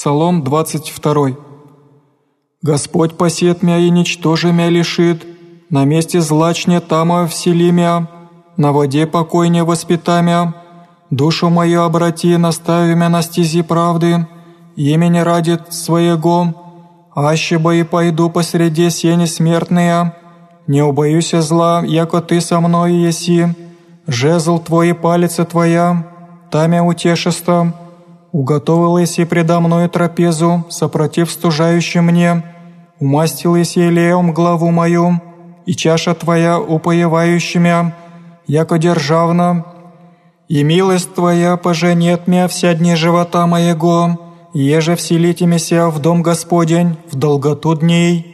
Псалом 22. «Господь посет мя и ничтоже мя лишит, на месте злачне тамо всели мя, на воде покойне воспита мя, душу мою обрати, настави мя на стези правды, имени ради своего, аще бы и пойду посреди сени смертные, не убоюся зла, яко ты со мной еси, жезл твой и палица твоя, тамя утешеста, уготовилась и предо мною трапезу, сопротив стужающим мне, умастилась елеем главу мою, и чаша твоя упоевающими, яко державна, и милость твоя поженет мя вся дни живота моего, еже вселите меся в дом Господень в долготу дней,